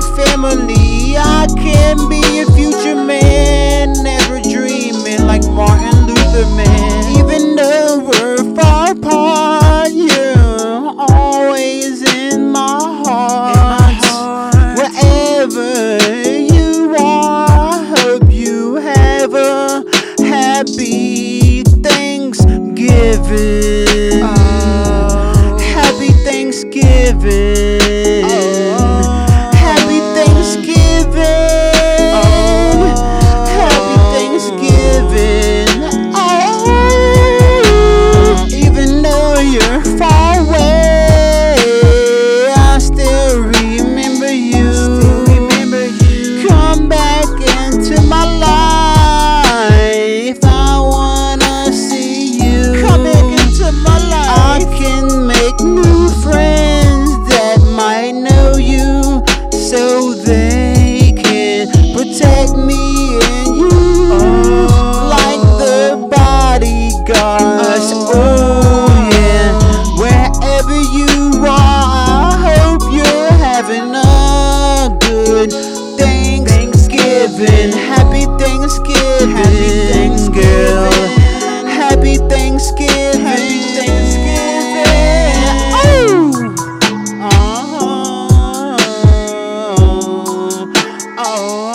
family. I can be a future man, never dreaming like Martin Luther, man. Even though we're far apart, you're always in my heart. Wherever you are, hope you have a happy Thanksgiving. Happy Thanksgiving. Oh.